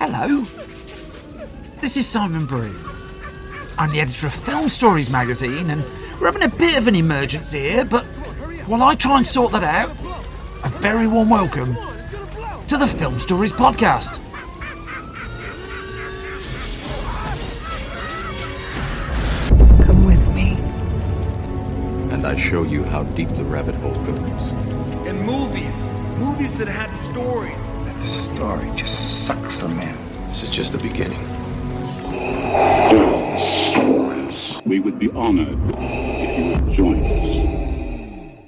Hello. This is Simon Brew. I'm the editor of Film Stories magazine, and we're having a bit of an emergency here, but while I try and sort that out, a very warm welcome to the Film Stories podcast. Come with me. and I show you how deep the rabbit hole goes. And movies. Movies that had stories. The story just sucks them in. This is just the beginning. stories. We would be honored if you would join us.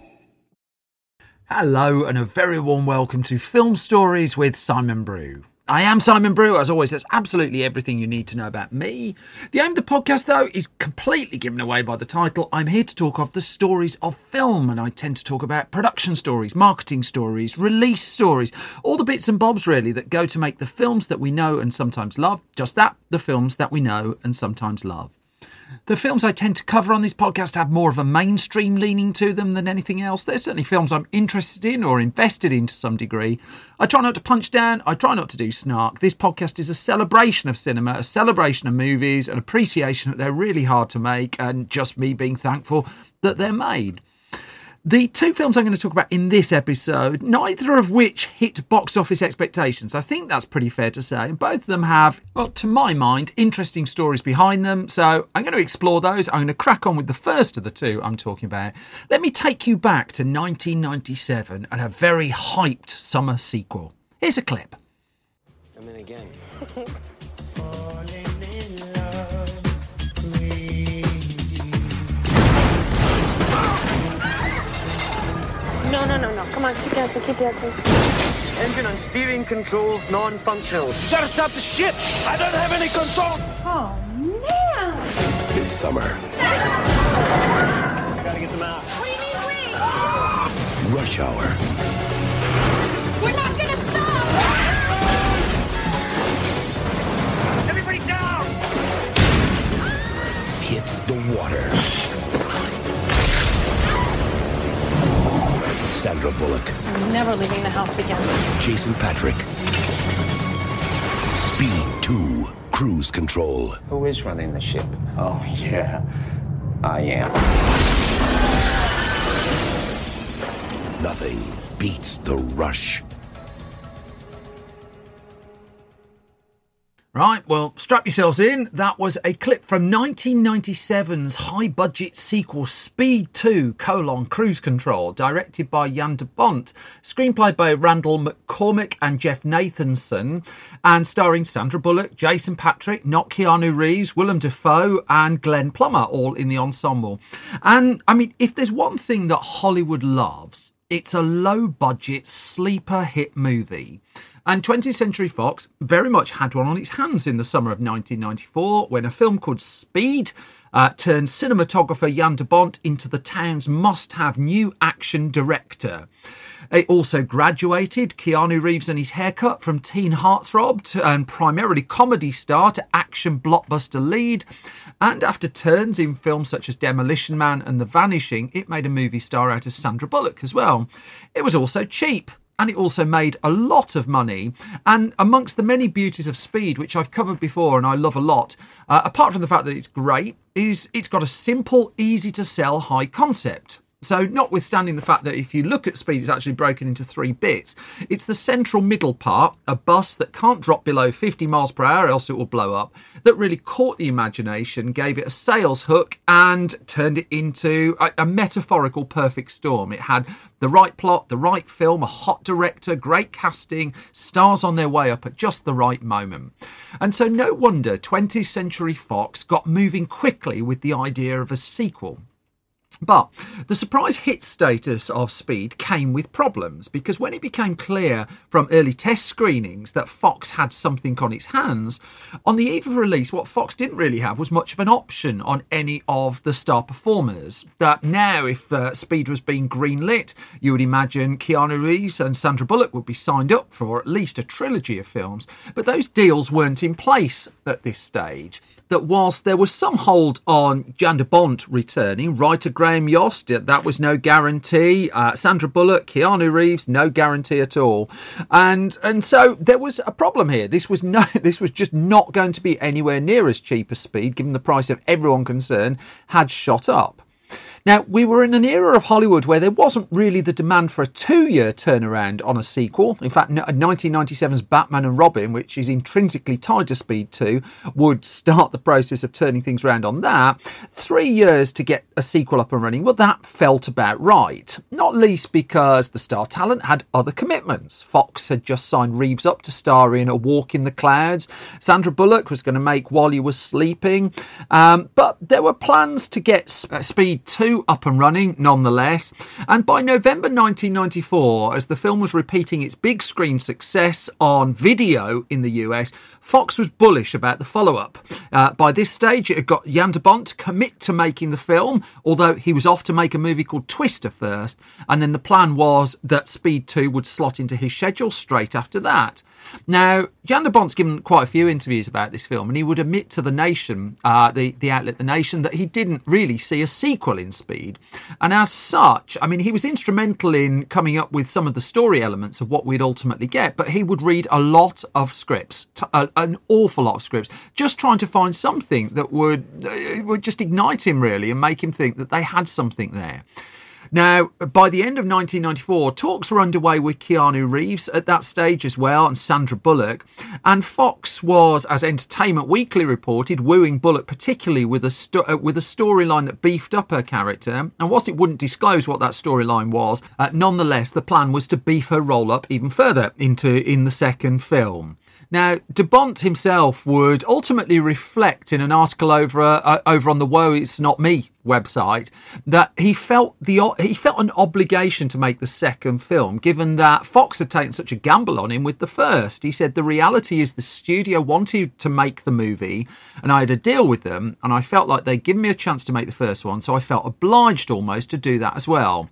Hello, and a very warm welcome to Film Stories with Simon Brew. I am Simon Brew. As always, that's absolutely everything you need to know about me. The aim of the podcast, though, is completely given away by the title. I'm here to talk of the stories of film, and I tend to talk about production stories, marketing stories, release stories, all the bits and bobs, really, that go to make the films that we know and sometimes love. Just that, the films that we know and sometimes love. The films I tend to cover on this podcast have more of a mainstream leaning to them than anything else. They're certainly films I'm interested in or invested in to some degree. I try not to punch down, I try not to do snark. This podcast is a celebration of cinema, a celebration of movies, an appreciation that they're really hard to make, and just me being thankful that they're made. The two films I'm going to talk about in this episode, neither of which hit box office expectations. I think that's pretty fair to say. And both of them have, well, to my mind, interesting stories behind them. So I'm going to explore those. I'm going to crack on with the first of the two I'm talking about. Let me take you back to 1997 and a very hyped summer sequel. Here's a clip. I'm in again. No, no, no, no. Come on, keep dancing, keep dancing. Engine and steering controls non-functional. You gotta stop the ship! I don't have any control! Oh, man! This summer, Gotta get them out. What do you mean, wait? rush hour We're not gonna stop! Everybody down! hits the water. Sandra Bullock, I'm never leaving the house again. Jason Patric. Speed 2, Cruise Control. Who is running the ship? Oh, yeah. I am. Nothing beats the rush. Right, well, strap yourselves in. That was a clip from 1997's high budget sequel Speed 2 colon Cruise Control, directed by Jan de Bont, screenplay by Randall McCormick and Jeff Nathanson, and starring Sandra Bullock, Jason Patric, not Keanu Reeves, Willem Dafoe, and Glenn Plummer, all in the ensemble. And I mean, if there's one thing that Hollywood loves, it's a low budget sleeper hit movie. And 20th Century Fox very much had one on its hands in the summer of 1994 when a film called Speed uh, turned cinematographer Jan de Bont into the town's must have new action director. It also graduated Keanu Reeves and his haircut from teen heartthrob to, and primarily comedy star to action blockbuster lead. And after turns in films such as Demolition Man and The Vanishing, it made a movie star out of Sandra Bullock as well. It was also cheap and it also made a lot of money. And amongst the many beauties of Speed, which I've covered before and I love a lot, uh, apart from the fact that it's great, is it's got a simple, easy to sell high concept. So, notwithstanding the fact that if you look at speed, it's actually broken into three bits, it's the central middle part, a bus that can't drop below 50 miles per hour, else it will blow up, that really caught the imagination, gave it a sales hook, and turned it into a, a metaphorical perfect storm. It had the right plot, the right film, a hot director, great casting, stars on their way up at just the right moment. And so, no wonder 20th Century Fox got moving quickly with the idea of a sequel. But the surprise hit status of Speed came with problems because when it became clear from early test screenings that Fox had something on its hands, on the eve of release, what Fox didn't really have was much of an option on any of the star performers. That now, if uh, Speed was being greenlit, you would imagine Keanu Reeves and Sandra Bullock would be signed up for at least a trilogy of films, but those deals weren't in place at this stage that whilst there was some hold on Jan de Bont returning, writer Graham Yost, that was no guarantee. Uh, Sandra Bullock, Keanu Reeves, no guarantee at all. And and so there was a problem here. This was no, this was just not going to be anywhere near as cheap as Speed, given the price of everyone concerned had shot up. Now, we were in an era of Hollywood where there wasn't really the demand for a two year turnaround on a sequel. In fact, 1997's Batman and Robin, which is intrinsically tied to Speed 2, would start the process of turning things around on that. Three years to get a sequel up and running, well, that felt about right. Not least because the star talent had other commitments. Fox had just signed Reeves up to star in A Walk in the Clouds. Sandra Bullock was going to make While You Were Sleeping. Um, but there were plans to get uh, Speed 2 up and running nonetheless. And by November 1994, as the film was repeating its big screen success on video in the US, Fox was bullish about the follow up. Uh, by this stage, it had got Jan de Bont to commit to making the film, although he was off to make a movie called Twister first. And then the plan was that Speed 2 would slot into his schedule straight after that. Now, Jan de Bont's given quite a few interviews about this film, and he would admit to The Nation, uh, the, the outlet The Nation, that he didn't really see a sequel in Speed. And as such, I mean, he was instrumental in coming up with some of the story elements of what we'd ultimately get, but he would read a lot of scripts, uh, an awful lot of scripts, just trying to find something that would, uh, would just ignite him really and make him think that they had something there. Now, by the end of 1994, talks were underway with Keanu Reeves at that stage as well, and Sandra Bullock. And Fox was, as Entertainment Weekly reported, wooing Bullock particularly with a sto- uh, with a storyline that beefed up her character. And whilst it wouldn't disclose what that storyline was, uh, nonetheless, the plan was to beef her role up even further into in the second film. Now, de Bont himself would ultimately reflect in an article over uh, over on the Woe It's Not Me website that he felt the he felt an obligation to make the second film given that Fox had taken such a gamble on him with the first. He said the reality is the studio wanted to make the movie and I had a deal with them and I felt like they'd given me a chance to make the first one so I felt obliged almost to do that as well.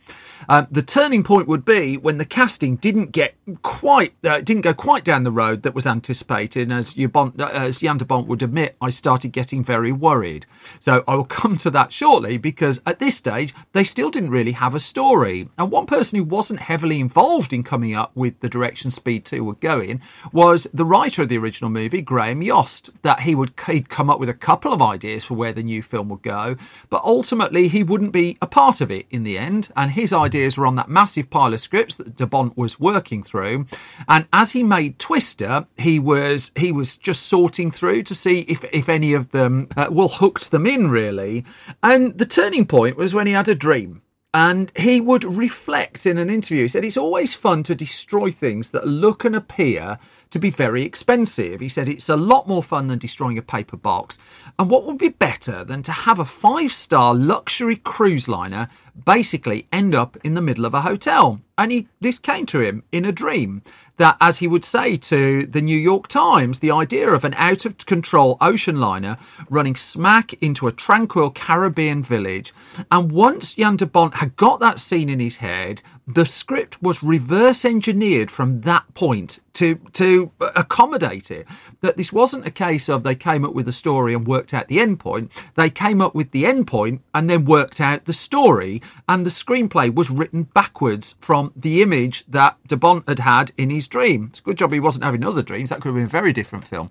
Um, the turning point would be when the casting didn't get quite uh, didn't go quite down the road that was anticipated and as, Bont, uh, as Jan de Bont would admit I started getting very worried. So I will come to that shortly shortly because at this stage they still didn't really have a story. And one person who wasn't heavily involved in coming up with the direction Speed 2 would go in was the writer of the original movie, Graham Yost, that he would he'd come up with a couple of ideas for where the new film would go, but ultimately he wouldn't be a part of it in the end. And his ideas were on that massive pile of scripts that De Bont was working through. And as he made Twister, he was he was just sorting through to see if if any of them uh, well hooked them in really. And the turning point was when he had a dream. And he would reflect in an interview. He said, It's always fun to destroy things that look and appear to be very expensive. He said, It's a lot more fun than destroying a paper box. And what would be better than to have a five star luxury cruise liner basically end up in the middle of a hotel? And he, this came to him in a dream that, as he would say to the New York Times, the idea of an out of control ocean liner running smack into a tranquil Caribbean village. And once Jan de Bont had got that scene in his head, the script was reverse engineered from that point to to accommodate it. That this wasn't a case of they came up with a story and worked out the end point. They came up with the end point and then worked out the story. And the screenplay was written backwards from the image that De Bont had had in his dream. It's a good job he wasn't having other dreams. That could have been a very different film.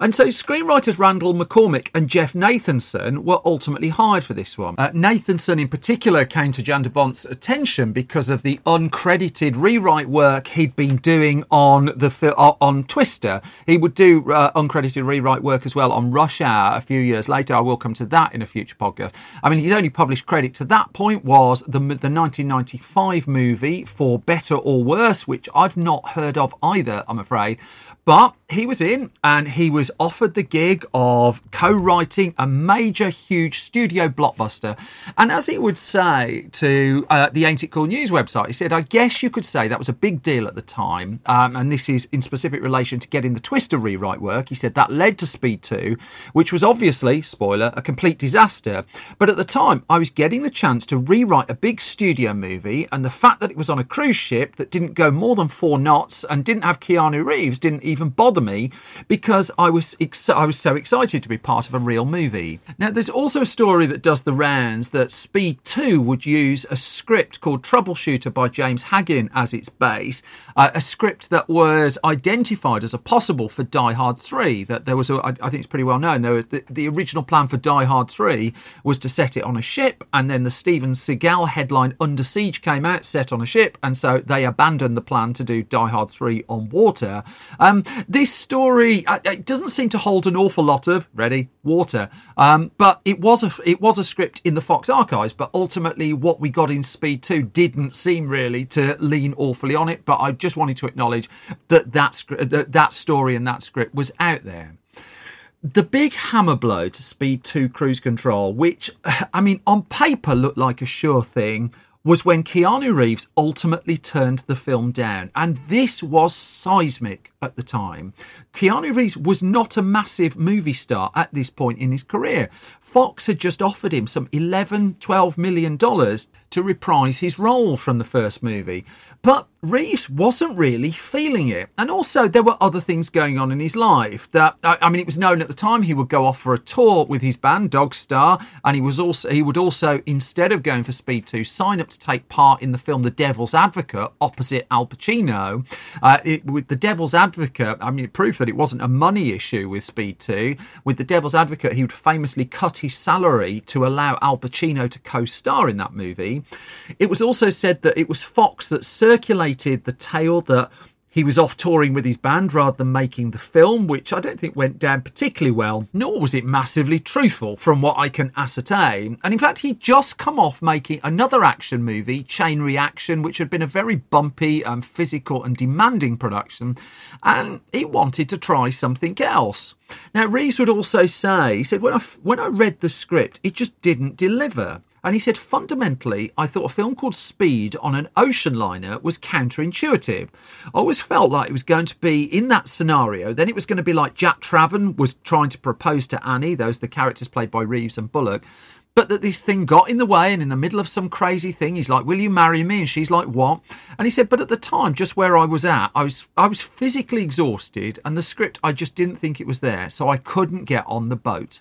And so screenwriters Randall McCormick and Jeff Nathanson were ultimately hired for this one. Uh, Nathanson in particular came to Jan de Bont's attention because of the uncredited rewrite work he'd been doing on the on Twister. He would do uh, uncredited rewrite work as well on Rush Hour a few years later. I will come to that in a future podcast. I mean, his only published credit to that point was the the 1995 movie For Better or Worse, which I've not heard of either, I'm afraid. But he was in and he was offered the gig of co writing a major, huge studio blockbuster. And as he would say to uh, the Ain't It Cool News website, he said, I guess you could say that was a big deal at the time. Um, and this is in specific relation to getting the Twister rewrite work. He said that led to Speed 2, which was obviously, spoiler, a complete disaster. But at the time, I was getting the chance to rewrite a big studio movie, and the fact that it was on a cruise ship that didn't go more than four knots and didn't have Keanu Reeves didn't even bother me because I was ex- I was so excited to be part of a real movie. Now, there's also a story that does the rounds that Speed 2 would use a script called Troubleshooter by James Haggin as its base, uh, a script that was identified as a possible for Die Hard 3. That there was, a, I, I think it's pretty well known. There, the, the original plan for Die Hard 3 was to set it on a ship, and then the Steven Seagal headline Under Siege came out, set on a ship, and so they abandoned the plan to do Die Hard 3 on water. Um, this story uh, it doesn't seem to hold an awful lot of ready water, um, but it was a it was a script in the Fox archives. But ultimately, what we got in Speed 2 didn't seem really to lean awfully on it. But I just wanted to acknowledge that that, that, that story and that script was out there the big hammer blow to Speed 2 cruise control, which, I mean, on paper looked like a sure thing, was when Keanu Reeves ultimately turned the film down. And this was seismic at the time. Keanu Reeves was not a massive movie star at this point in his career. Fox had just offered him some 11, 12 million dollars to reprise his role from the first movie. But Reeves wasn't really feeling it. And also, there were other things going on in his life that, I mean, it was known at the time he would go off for a tour with his band, Dogstar, and he was also, he would also, instead of going for Speed 2, sign up to take part in the film The Devil's Advocate opposite Al Pacino. Uh, it, with The Devil's Advocate, I mean, proof that it wasn't a money issue with Speed 2. With The Devil's Advocate, he would famously cut his salary to allow Al Pacino to co star in that movie. It was also said that it was Fox that circulated the tale that he was off touring with his band rather than making the film, which I don't think went down particularly well, nor was it massively truthful from what I can ascertain. And in fact, he'd just come off making another action movie, Chain Reaction, which had been a very bumpy and physical and demanding production, and he wanted to try something else. Now, Reeves would also say, he said, when I, when I read the script, it just didn't deliver. And he said, fundamentally, I thought a film called Speed on an ocean liner was counterintuitive. I always felt like it was going to be in that scenario. Then it was going to be like Jack Traven was trying to propose to Annie, those the characters played by Reeves and Bullock. But that this thing got in the way, and in the middle of some crazy thing, he's like, "Will you marry me?" And she's like, "What?" And he said, "But at the time, just where I was at, I was I was physically exhausted, and the script I just didn't think it was there, so I couldn't get on the boat."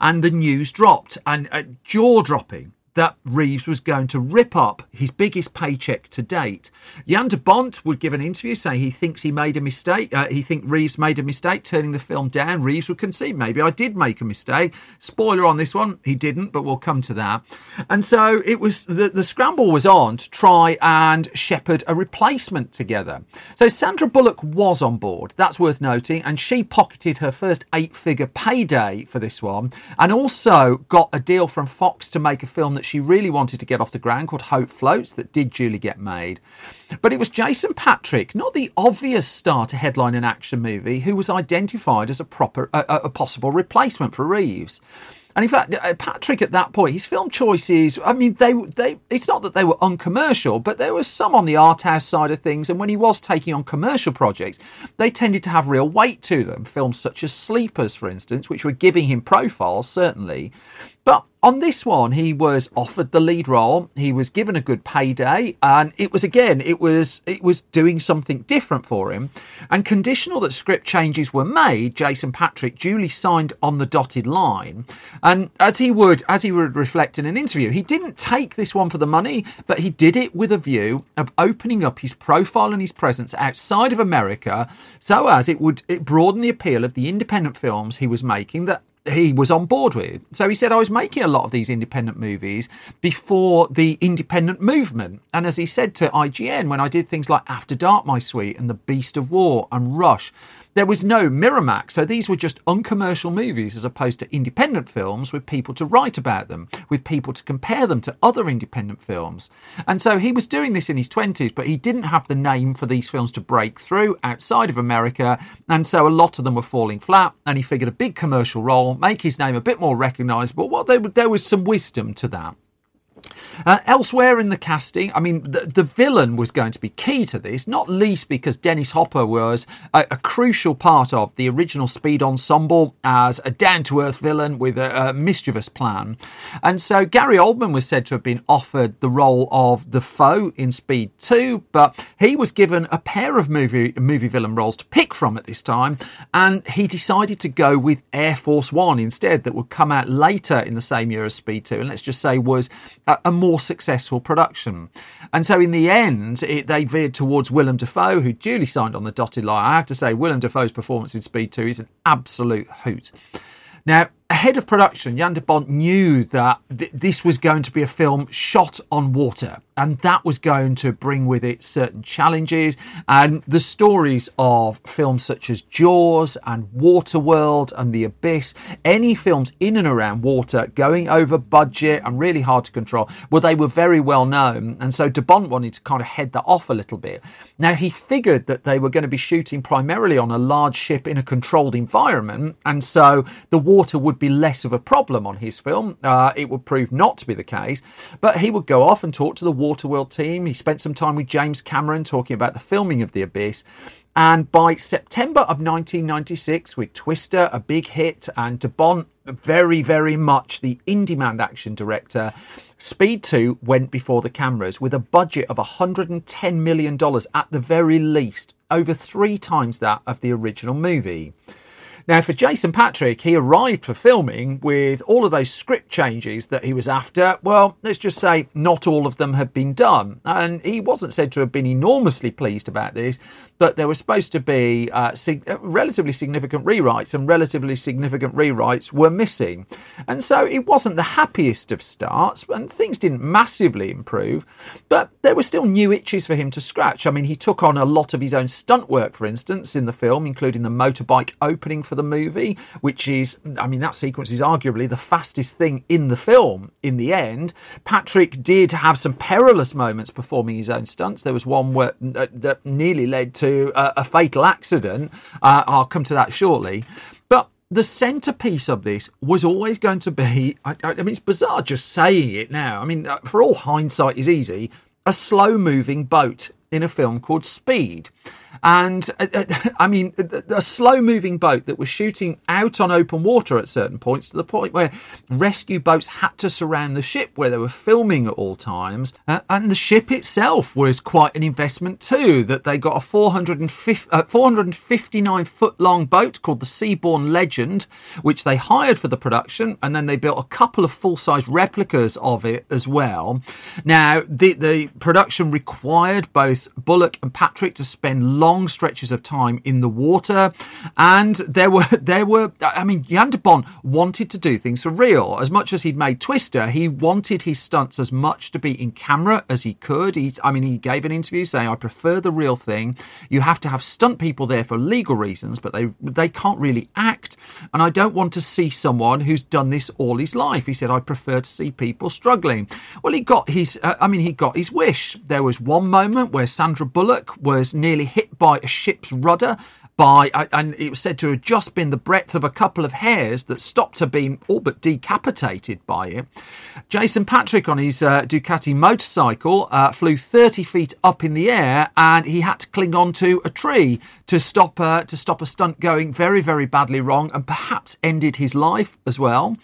And the news dropped, and uh, jaw dropping that Reeves was going to rip up his biggest paycheck to date. Jan de Bont would give an interview saying he thinks he made a mistake. Uh, he thinks Reeves made a mistake turning the film down. Reeves would concede, maybe I did make a mistake. Spoiler on this one, he didn't, but we'll come to that. And so it was the, the scramble was on to try and shepherd a replacement together. So Sandra Bullock was on board, that's worth noting, and she pocketed her first eight figure payday for this one and also got a deal from Fox to make a film that she really wanted to get off the ground called Hope Floats that did duly get made. But it was Jason Patric, not the obvious star to headline an action movie, who was identified as a proper a, a possible replacement for Reeves. And in fact, uh, Patric at that point, his film choices, I mean, they they it's not that they were uncommercial, but there was some on the art house side of things. And when he was taking on commercial projects, they tended to have real weight to them. Films such as Sleepers, for instance, which were giving him profile, certainly. But on this one, he was offered the lead role. He was given a good payday, and it was again, it was it was doing something different for him. And conditional that script changes were made, Jason Patric duly signed on the dotted line. And as he would, as he would reflect in an interview, he didn't take this one for the money, but he did it with a view of opening up his profile and his presence outside of America, so as it would it broaden the appeal of the independent films he was making that he was on board with. So he said, I was making a lot of these independent movies before the independent movement. And as he said to IGN, when I did things like After Dark, My Sweet, and The Beast of War and Rush, there was no Miramax, so these were just uncommercial movies as opposed to independent films with people to write about them, with people to compare them to other independent films. And so he was doing this in his 20s, but he didn't have the name for these films to break through outside of America, and so a lot of them were falling flat, and he figured a big commercial role, make his name a bit more recognisable. Well, there, there was some wisdom to that. Uh, elsewhere in the casting, I mean, the, the, villain was going to be key to this, not least because Dennis Hopper was a, a crucial part of the original Speed ensemble as a down to earth villain with a, a, mischievous plan. And so Gary Oldman was said to have been offered the role of the foe in Speed 2, but he was given a pair of movie, movie villain roles to pick from at this time, and he decided to go with Air Force One instead, that would come out later in the same year as Speed 2, and let's just say was a, more successful production. And so in the end, it, they veered towards Willem Dafoe, who duly signed on the dotted line. I have to say, Willem Dafoe's performance in Speed 2 is an absolute hoot. Now, ahead of production, Jan de Bont knew that th- this was going to be a film shot on water and that was going to bring with it certain challenges. And the stories of films such as Jaws and Waterworld and The Abyss, any films in and around water going over budget and really hard to control, well, they were very well known. And so De Bont wanted to kind of head that off a little bit. Now, he figured that they were going to be shooting primarily on a large ship in a controlled environment. And so the water would be less of a problem on his film. Uh, it would prove not to be the case. But he would go off and talk to the Waterworld team. He spent some time with James Cameron talking about the filming of The Abyss. And by September of 1996, with Twister a big hit and De Bont very, very much the in demand action director, Speed 2 went before the cameras with a budget of $110 million at the very least, over three times that of the original movie. Now, for Jason Patric, he arrived for filming with all of those script changes that he was after. Well, let's just say not all of them had been done. And he wasn't said to have been enormously pleased about this, but there were supposed to be uh, sig- uh, relatively significant rewrites, and relatively significant rewrites were missing. And so it wasn't the happiest of starts, and things didn't massively improve, but there were still new itches for him to scratch. I mean, he took on a lot of his own stunt work, for instance, in the film, including the motorbike opening for the movie, which is, I mean, that sequence is arguably the fastest thing in the film in the end. Patric did have some perilous moments performing his own stunts. There was one where, uh, that nearly led to a, a fatal accident. Uh, I'll come to that shortly. But the centerpiece of this was always going to be I, I, mean, it's bizarre just saying it now. I mean, uh, for all hindsight is easy, a slow moving boat in a film called Speed. And uh, uh I mean, a slow moving boat that was shooting out on open water at certain points to the point where rescue boats had to surround the ship where they were filming at all times. Uh, and the ship itself was quite an investment too, that they got a 450, uh, 459 foot long boat called the Seabourn Legend, which they hired for the production. And then they built a couple of full size replicas of it as well. Now, the, the production required both Bullock and Patric to spend long stretches of time in the water. And there were, there were, I mean, Jan de Bont wanted to do things for real. As much as he'd made Twister, he wanted his stunts as much to be in camera as he could. He, I mean, he gave an interview saying, I prefer the real thing. You have to have stunt people there for legal reasons, but they, they can't really act. And I don't want to see someone who's done this all his life. He said, I prefer to see people struggling. Well, he got his, uh, I mean, he got his wish. There was one moment where Sandra Bullock was nearly hit by a ship's rudder by, and it was said to have just been the breadth of a couple of hairs that stopped her being all but decapitated by it. Jason Patric on his uh, Ducati motorcycle uh, flew 30 feet up in the air and he had to cling onto a tree to stop, to stop a stunt going very, very badly wrong and perhaps ended his life as well.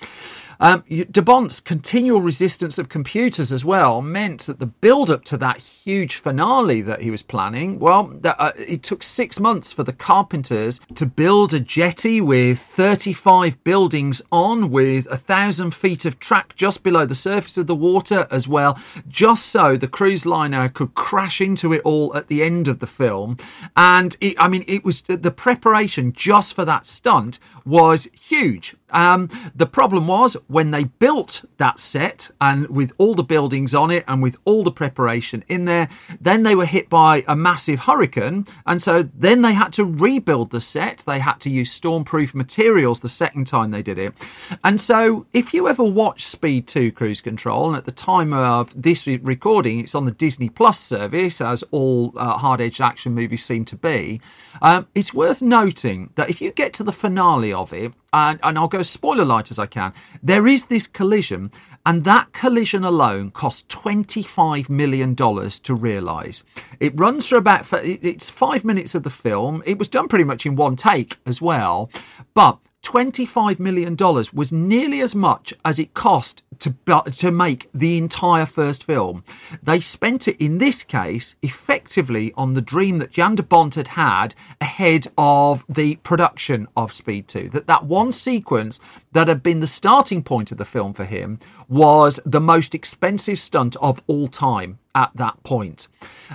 Um, de Bont's continual resistance of computers as well meant that the build up to that huge finale that he was planning, well, that, uh, it took six months for the carpenters to build a jetty with 35 buildings on, with a thousand feet of track just below the surface of the water as well, just so the cruise liner could crash into it all at the end of the film. And it, I mean, it was the preparation just for that stunt was huge. Um, the problem was when they built that set and with all the buildings on it and with all the preparation in there, then they were hit by a massive hurricane. And so then they had to rebuild the set. They had to use stormproof materials the second time they did it. And so if you ever watch Speed 2 Cruise Control, and at the time of this recording, it's on the Disney Plus service, as all uh, hard edged action movies seem to be, um, it's worth noting that if you get to the finale of it, and, and I'll go spoiler light as I can, there is this collision, and that collision alone cost $25 million to realise. It runs for about, it's five minutes of the film. It was done pretty much in one take as well, but $25 million was nearly as much as it cost to, to make the entire first film. They spent it, in this case, effectively on the dream that Jan de Bont had had ahead of the production of Speed 2. That that one sequence that had been the starting point of the film for him was the most expensive stunt of all time at that point.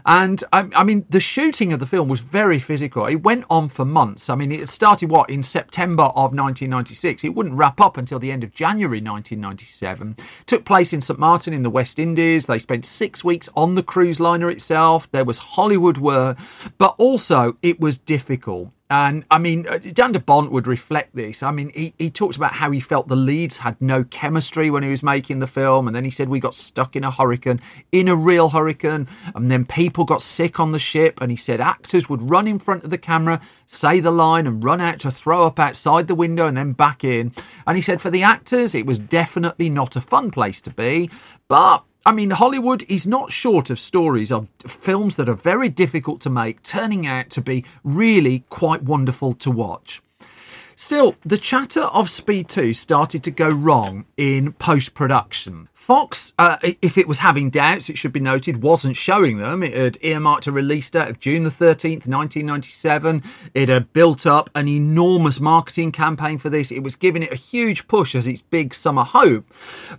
And I, I, mean, the shooting of the film was very physical. It went on for months. I mean, it started what in September of 1996. It wouldn't wrap up until the end of January 1997. It took place in St Martin in the West Indies. They spent six weeks on the cruise liner itself. There was Hollywood work, but also it was difficult. And I mean, Jan uh, de Bont would reflect this. I mean, he, he talks about how he felt the leads had no chemistry when he was making the film. And then he said, We got stuck in a hurricane, in a real hurricane. And then people got sick on the ship. And he said actors would run in front of the camera, say the line, and run out to throw up outside the window and then back in. And he said, For the actors, it was definitely not a fun place to be. But I mean, Hollywood is not short of stories of films that are very difficult to make, turning out to be really quite wonderful to watch. Still, the chatter of Speed 2 started to go wrong in post production. Fox, uh, if it was having doubts, it should be noted, wasn't showing them. It had earmarked a release date of June the 13th, 1997. It had built up an enormous marketing campaign for this. It was giving it a huge push as its big summer hope.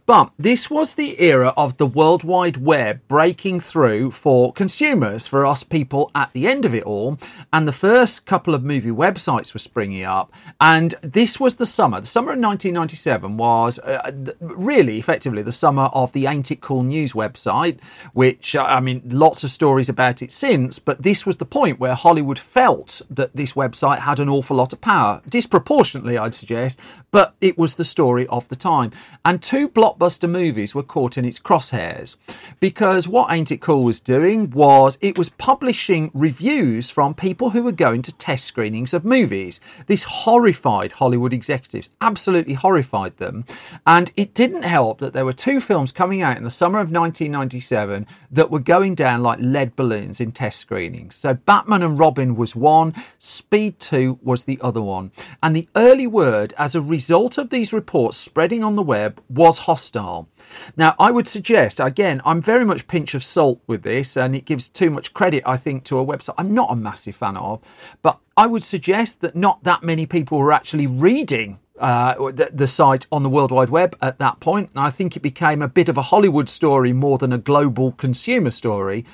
But this was the era of the World Wide Web breaking through for consumers, for us people at the end of it all. And the first couple of movie websites were springing up. And this was the summer. The summer of 1997 was uh, really effectively the summer of the Ain't It Cool News website, which, uh, I mean, lots of stories about it since, but this was the point where Hollywood felt that this website had an awful lot of power. Disproportionately, I'd suggest, but it was the story of the time. And two blockbuster movies were caught in its crosshairs because what Ain't It Cool was doing was it was publishing reviews from people who were going to test screenings of movies. This horrified Hollywood executives, absolutely horrified them. And it didn't help that there were two films coming out in the summer of 1997 that were going down like lead balloons in test screenings. So Batman and Robin was one, Speed 2 was the other one. And the early word as a result of these reports spreading on the web was hostile. Now, I would suggest, again, I'm very much pinch of salt with this, and it gives too much credit, I think, to a website I'm not a massive fan of, but I would suggest that not that many people were actually reading uh, the, the, site on the World Wide Web at that point. I think it became a bit of a Hollywood story more than a global consumer story.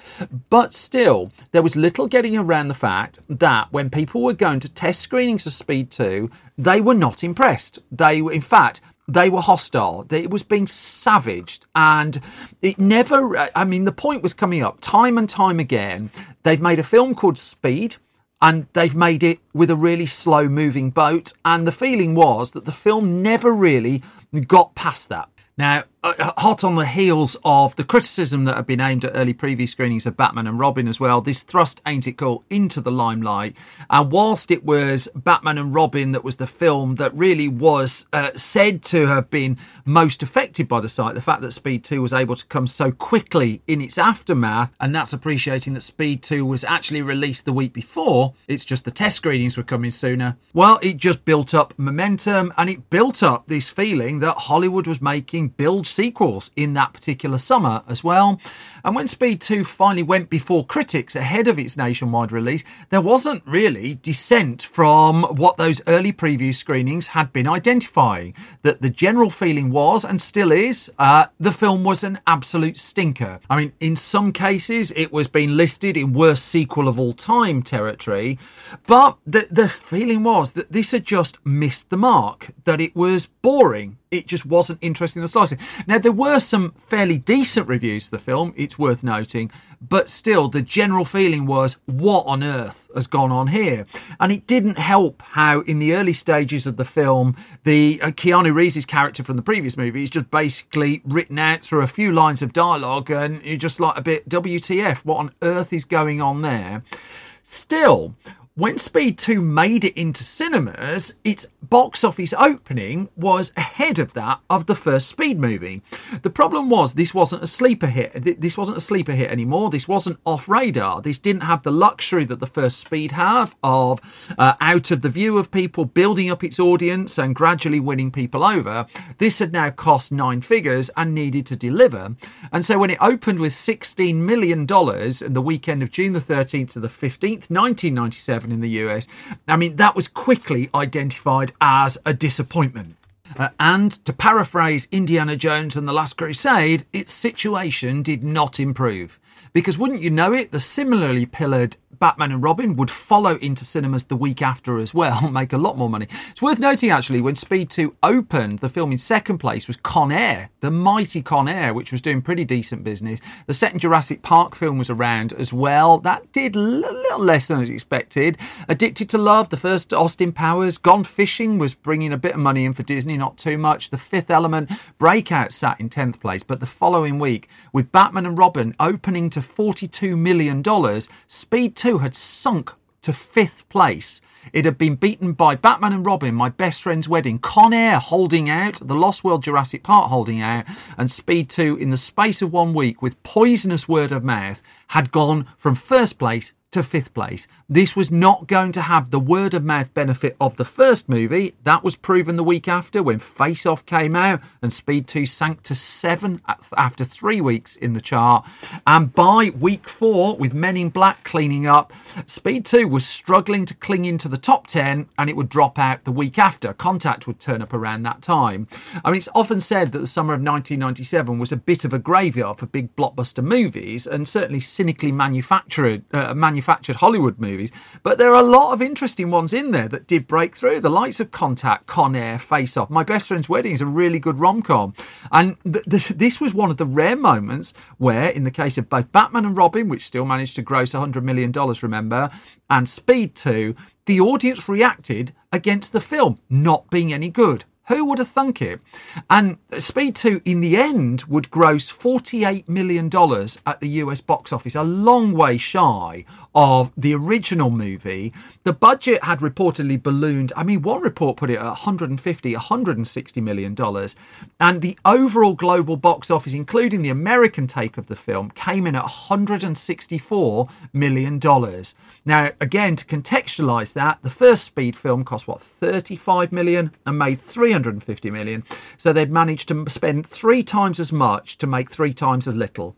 But still, there was little getting around the fact that when people were going to test screenings of Speed 2, they were not impressed. They, were, in fact, they were hostile. It was being savaged, and it never. I mean, the point was coming up time and time again. They've made a film called Speed and they've made it with a really slow moving boat. And the feeling was that the film never really got past that. Now, hot on the heels of the criticism that had been aimed at early preview screenings of Batman and Robin as well, this thrust Ain't It Cool into the limelight. And whilst it was Batman and Robin that was the film that really was uh, said to have been most affected by the site, the fact that Speed 2 was able to come so quickly in its aftermath, and that's appreciating that Speed 2 was actually released the week before, it's just the test screenings were coming sooner. Well, it just built up momentum and it built up this feeling that Hollywood was making bilge sequels in that particular summer as well. And when Speed 2 finally went before critics ahead of its nationwide release, there wasn't really dissent from what those early preview screenings had been identifying. That the general feeling was, and still is, uh, the film was an absolute stinker. I mean, in some cases, it was being listed in worst sequel of all time territory, but the, the feeling was that this had just missed the mark, that it was boring it just wasn't interesting in the slightest. Now, there were some fairly decent reviews of the film, it's worth noting, but still, the general feeling was, what on earth has gone on here? And it didn't help how, in the early stages of the film, the uh, Keanu Reeves' character from the previous movie is just basically written out through a few lines of dialogue, and you're just like a bit, WTF, what on earth is going on there? Still, when Speed 2 made it into cinemas, its box office opening was ahead of that of the first Speed movie. The problem was this wasn't a sleeper hit. This wasn't a sleeper hit anymore. This wasn't off radar. This didn't have the luxury that the first Speed have of uh, out of the view of people, building up its audience and gradually winning people over. This had now cost nine figures and needed to deliver. And so when it opened with $16 million in the weekend of June the 13th to the 15th, 1997, in the US. I mean, that was quickly identified as a disappointment. Uh, and to paraphrase Indiana Jones and the Last Crusade, its situation did not improve. Because wouldn't you know it, the similarly pillared Batman and Robin would follow into cinemas the week after as well, make a lot more money. It's worth noting actually, when Speed 2 opened, the film in second place was Con Air, the mighty Con Air, which was doing pretty decent business. The second Jurassic Park film was around as well. That did a little less than I expected. Addicted to Love, the first Austin Powers, Gone Fishing was bringing a bit of money in for Disney, not too much. The Fifth Element, Breakout sat in 10th place, but the following week, with Batman and Robin opening to $42 million, Speed 2 2 had sunk to fifth place. It had been beaten by Batman and Robin, My Best Friend's Wedding, Con Air holding out, The Lost World Jurassic Park holding out, and Speed 2 in the space of one week with poisonous word of mouth had gone from first place to fifth place. This was not going to have the word of mouth benefit of the first movie. That was proven the week after when Face Off came out and Speed 2 sank to seven after three weeks in the chart. And by week four, with Men in Black cleaning up, Speed 2 was struggling to cling into the top 10 and it would drop out the week after. Contact would turn up around that time. I mean, it's often said that the summer of 1997 was a bit of a graveyard for big blockbuster movies and certainly cynically manufactured, uh, manufactured manufactured Hollywood movies, but there are a lot of interesting ones in there that did break through. The likes of Contact, Con Air, Face Off. My Best Friend's Wedding is a really good rom com. And th- th- this was one of the rare moments where, in the case of both Batman and Robin, which still managed to gross $100 million, remember, and Speed 2, the audience reacted against the film not being any good. Who would have thunk it? And Speed 2, in the end, would gross $48 million at the US box office, a long way shy of the original movie. The budget had reportedly ballooned. I mean, one report put it at 150, 160 million dollars, and the overall global box office, including the American take of the film, came in at 164 million dollars. Now, again, to contextualize that, the first Speed film cost what 35 million and made 350 million, so they've managed to spend three times as much to make three times as little.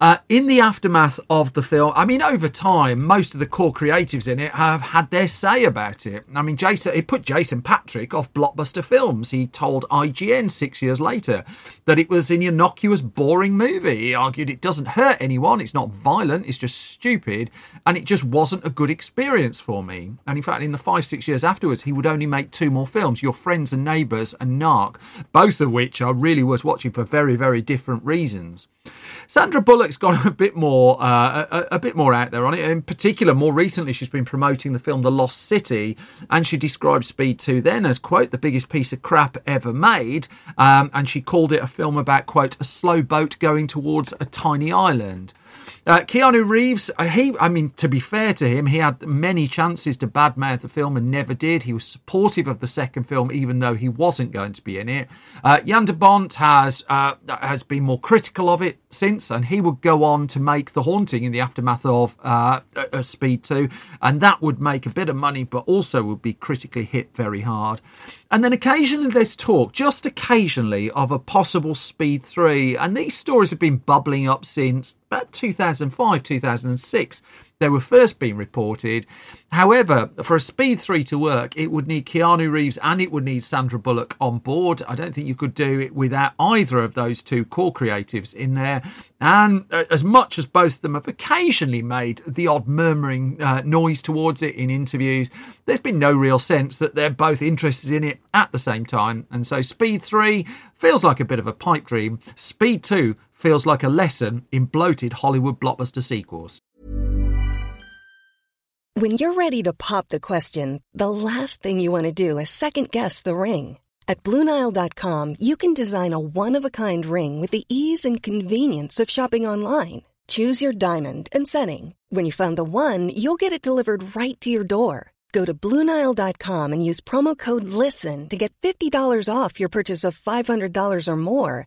Uh, in the aftermath of the film, I mean, over time, most of the core creatives in it have had their say about it. I mean, Jason, it put Jason Patric off blockbuster films. He told IGN six years later that it was an innocuous, boring movie. He argued it doesn't hurt anyone, it's not violent, it's just stupid, and it just wasn't a good experience for me. And in fact, in the five, six years afterwards, he would only make two more films Your Friends and Neighbours and Narc, both of which are really worth watching for very, very different reasons. Sandra Bullock's gone a bit more uh, a, a, bit more out there on it. In particular, more recently, she's been promoting the film The Lost City, and she described Speed 2 then as quote the biggest piece of crap ever made, um, and she called it a film about quote a slow boat going towards a tiny island. Uh, Keanu Reeves, he, I mean, to be fair to him, he had many chances to badmouth the film and never did. He was supportive of the second film, even though he wasn't going to be in it. Uh, Jan de Bont has uh, has been more critical of it since, and he would go on to make The Haunting in the aftermath of uh, uh, Speed 2, and that would make a bit of money, but also would be critically hit very hard. And then occasionally there's talk, just occasionally, of a possible Speed 3, and these stories have been bubbling up since about 2005, 2006 they were first being reported. However, for a Speed 3 to work, it would need Keanu Reeves and it would need Sandra Bullock on board. I don't think you could do it without either of those two core creatives in there. And uh, as much as both of them have occasionally made the odd murmuring uh, noise towards it in interviews, there's been no real sense that they're both interested in it at the same time. And so Speed 3 feels like a bit of a pipe dream. Speed 2 feels like a lesson in bloated Hollywood blockbuster sequels. When you're ready to pop the question, the last thing you want to do is second guess the ring. At Bluenile.com, you can design a one of a kind ring with the ease and convenience of shopping online. Choose your diamond and setting. When you find the one, you'll get it delivered right to your door. Go to Bluenile.com and use promo code LISTEN to get $50 off your purchase of $500 or more.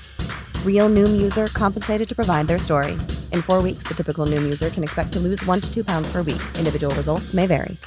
Real Noom user compensated to provide their story. In four weeks, the typical Noom user can expect to lose one to two pounds per week. Individual results may vary.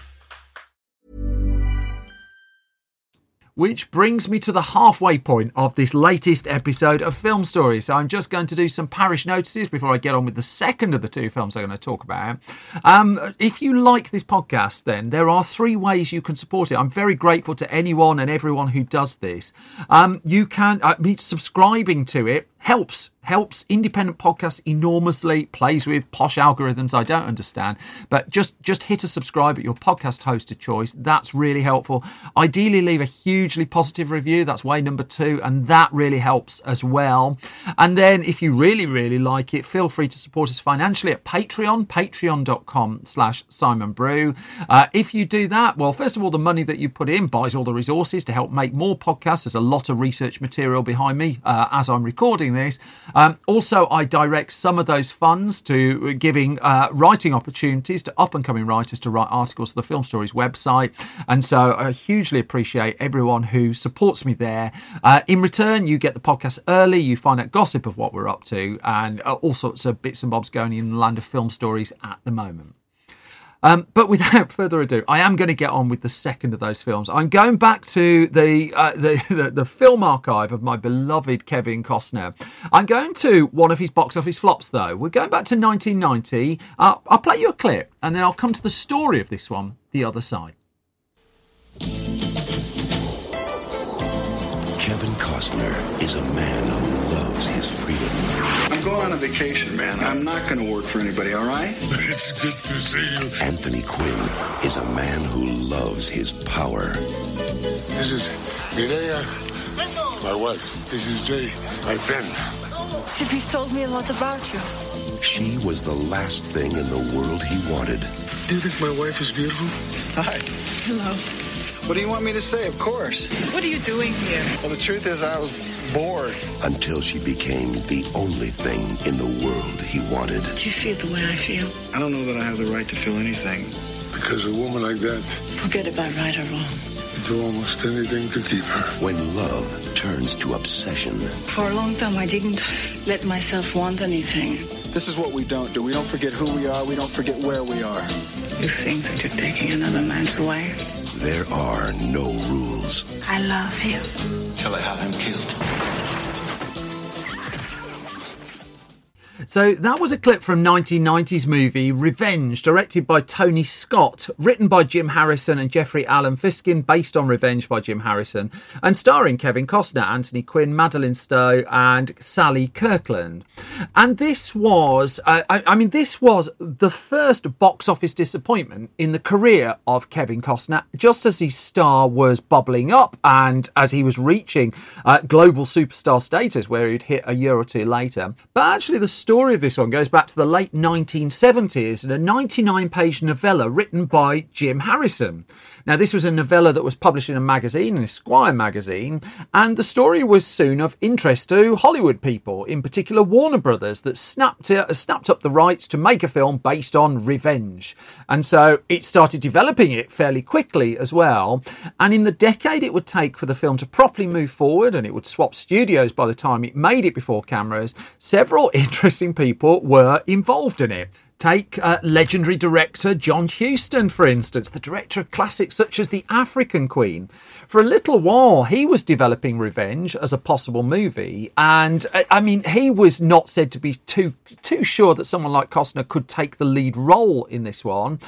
Which brings me to the halfway point of this latest episode of Film Stories. So I'm just going to do some parish notices before I get on with the second of the two films I'm going to talk about. Um, if you like this podcast, then there are three ways you can support it. I'm very grateful to anyone and everyone who does this. Um, you can uh, be subscribing to it helps helps independent podcasts enormously plays with posh algorithms i don't understand. But just just hit a subscribe at your podcast host of choice. That's really helpful. Ideally leave a hugely positive review. That's way number two and that really helps as well. And then if you really really like it feel free to support us financially at patreon patreon.com slash simon brew. Uh, if you do that well first of all the money that you put in buys all the resources to help make more podcasts. There's a lot of research material behind me uh, as i'm recording this. Um, also, I direct some of those funds to giving uh, writing opportunities to up and coming writers to write articles to the Film Stories website. And so I hugely appreciate everyone who supports me there. Uh, in return, you get the podcast early, you find out gossip of what we're up to, and uh, all sorts of bits and bobs going in the land of film stories at the moment. Um, but without further ado, I am going to get on with the second of those films. I'm going back to the, uh, the, the, the film archive of my beloved Kevin Costner. I'm going to one of his box office flops, though. We're going back to 1990. Uh, I'll play you a clip, and then I'll come to the story of this one the other side. Kevin Costner is a man who loves his freedom. I'm going on a vacation, man. I'm not going to work for anybody, all right? It's good to see you. Anthony Quinn is a man who loves his power. This is Mireya, my wife. This is Jay, my friend. Tippy's told me a lot about you. She was the last thing in the world he wanted. Do you think my wife is beautiful? Hi. Hello. What do you want me to say? Of course. What are you doing here? Well, the truth is, I was bored. Until she became the only thing in the world he wanted. Do you feel the way I feel? I don't know that I have the right to feel anything. Because a woman like that, Forget about right or wrong. do almost anything to keep her. When love turns to obsession, For a long time, I didn't let myself want anything. This is what we don't do. We don't forget who we are. We don't forget where we are. You think that you're taking another man's wife? there are no rules. I love you. Shall I have him killed? So that was a clip from 1990s movie Revenge, directed by Tony Scott, written by Jim Harrison and Jeffrey Alan Fiskin, based on Revenge by Jim Harrison, and starring Kevin Costner, Anthony Quinn, Madeleine Stowe, and Sally Kirkland. And this was, uh, I, I mean, this was the first box office disappointment in the career of Kevin Costner, just as his star was bubbling up and as he was reaching uh, global superstar status, where he'd hit a year or two later. But actually, the story story of this one goes back to the late 1970s and a 99 page novella written by Jim Harrison. Now, this was a novella that was published in a magazine, an Esquire magazine, and the story was soon of interest to Hollywood people, in particular Warner Brothers, that snapped, it, snapped up the rights to make a film based on revenge. And so it started developing it fairly quickly as well. And in the decade it would take for the film to properly move forward, and it would swap studios by the time it made it before cameras, several interesting people were involved in it. Take uh, legendary director John Huston, for instance, the director of classics such as The African Queen. For a little while, he was developing Revenge as a possible movie, and uh, I mean, he was not said to be too too sure that someone like Costner could take the lead role in this one.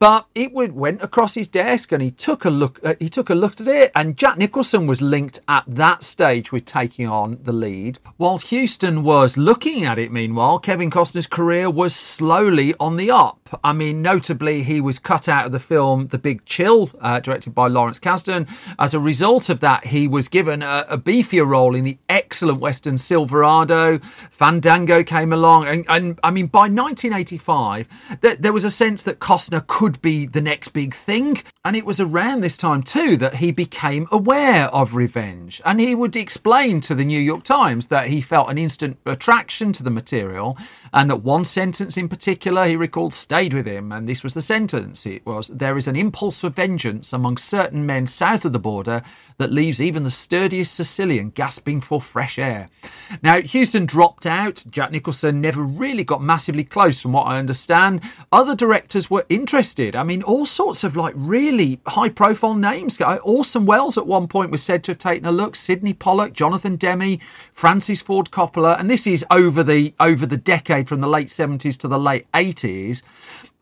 But it would, went across his desk, and he took a look. Uh, he took a look at it, and Jack Nicholson was linked at that stage with taking on the lead. While Huston was looking at it, meanwhile, Kevin Costner's career was slowly on the up. I mean, notably, he was cut out of the film The Big Chill, uh, directed by Lawrence Kasdan. As a result of that, he was given a, a, beefier role in the excellent Western Silverado. Fandango came along. And, and I mean, by 1985, th- there was a sense that Costner could be the next big thing. And it was around this time, too, that he became aware of revenge. And he would explain to the New York Times that he felt an instant attraction to the material and that one sentence in particular he recalled stayed with him, and this was the sentence. It was, There is an impulse for vengeance among certain men south of the border that leaves even the sturdiest Sicilian gasping for fresh air. Now, Huston dropped out. Jack Nicholson never really got massively close, from what I understand. Other directors were interested. I mean, all sorts of like really high profile names. Uh, Orson Welles at one point was said to have taken a look. Sydney Pollack, Jonathan Demme, Francis Ford Coppola, and this is over the over the decade from the late 70s to the late 80s.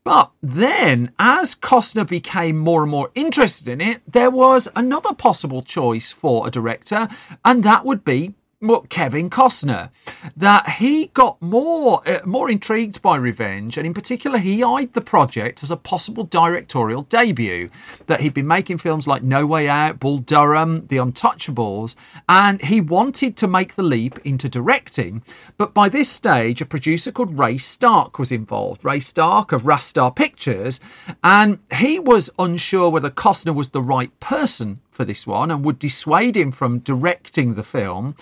But then, as Costner became more and more interested in it, there was another possible choice for a director, and that would be well, Kevin Costner, that he got more uh, more intrigued by Revenge, and in particular, he eyed the project as a possible directorial debut. That he'd been making films like No Way Out, Bull Durham, The Untouchables, and he wanted to make the leap into directing. But by this stage, a producer called Ray Stark was involved. Ray Stark of Rastar Pictures, and he was unsure whether Costner was the right person for this one and would dissuade him from directing the film.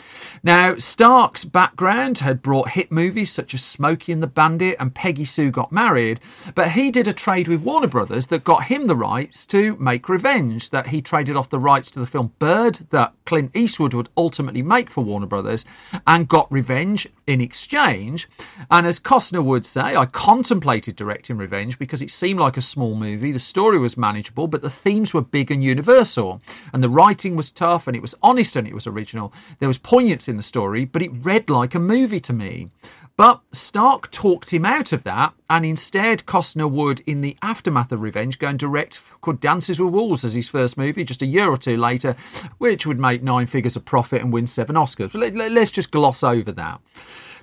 Now, Stark's background had brought hit movies such as Smokey and the Bandit and Peggy Sue Got Married, but he did a trade with Warner Brothers that got him the rights to make Revenge, that he traded off the rights to the film Bird that Clint Eastwood would ultimately make for Warner Brothers and got Revenge in exchange. And as Costner would say, I contemplated directing Revenge because it seemed like a small movie, the story was manageable, but the themes were big and universal and the writing was tough and it was honest and it was original. There was poignance in the story, but it read like a movie to me. But Stark talked him out of that, and instead Costner would, in the aftermath of Revenge, go and direct called Dances with Wolves as his first movie just a year or two later, which would make nine figures of profit and win seven Oscars. But let's just gloss over that.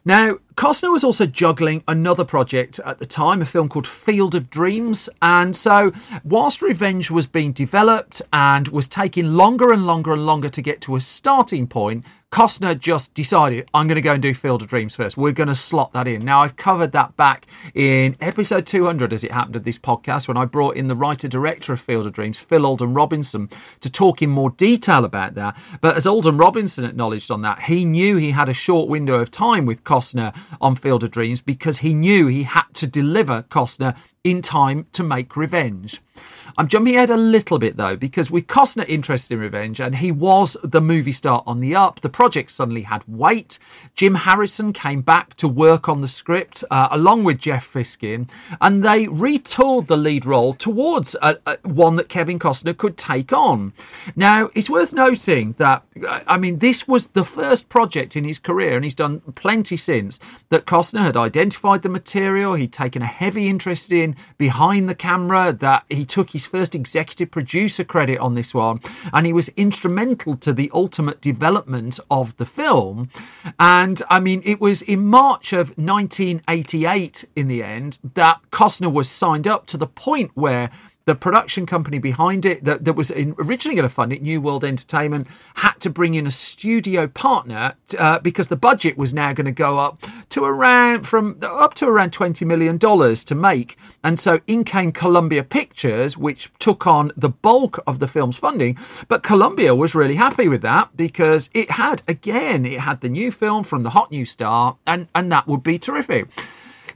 Now, Costner was also juggling another project at the time, a film called Field of Dreams. And so, whilst Revenge was being developed and was taking longer and longer and longer to get to a starting point, Costner just decided, I'm going to go and do Field of Dreams first. We're going to slot that in. Now, I've covered that back in episode 200, as it happened of this podcast, when I brought in the writer director of Field of Dreams, Phil Alden Robinson, to talk in more detail about that. But as Alden Robinson acknowledged on that, he knew he had a short window of time with Costner on Field of Dreams because he knew he had to deliver Costner in time to make Revenge. I'm jumping ahead a little bit though, because with Costner interested in revenge and he was the movie star on the up, the project suddenly had weight. Jim Harrison came back to work on the script uh, along with Jeff Fiskin, and they retooled the lead role towards a, a, one that Kevin Costner could take on. Now, it's worth noting that, uh, I mean, this was the first project in his career, and he's done plenty since, that Costner had identified the material, he'd taken a heavy interest in behind the camera, that he took his first executive producer credit on this one, and he was instrumental to the ultimate development of the film. And I mean, it was in March of 1988 in the end that Costner was signed up to the point where the production company behind it that, that was originally going to fund it, New World Entertainment, had to bring in a studio partner uh, because the budget was now going to go up to around from up to around twenty million dollars to make, and so in came Columbia Pictures, which took on the bulk of the film's funding. But Columbia was really happy with that because it had again it had the new film from the hot new star, and and that would be terrific.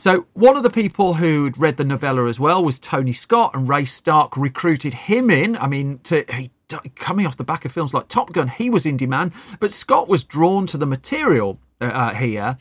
So, one of the people who'd read the novella as well was Tony Scott, and Ray Stark recruited him in. I mean, to, he, coming off the back of films like Top Gun, he was in demand, but Scott was drawn to the material uh, uh here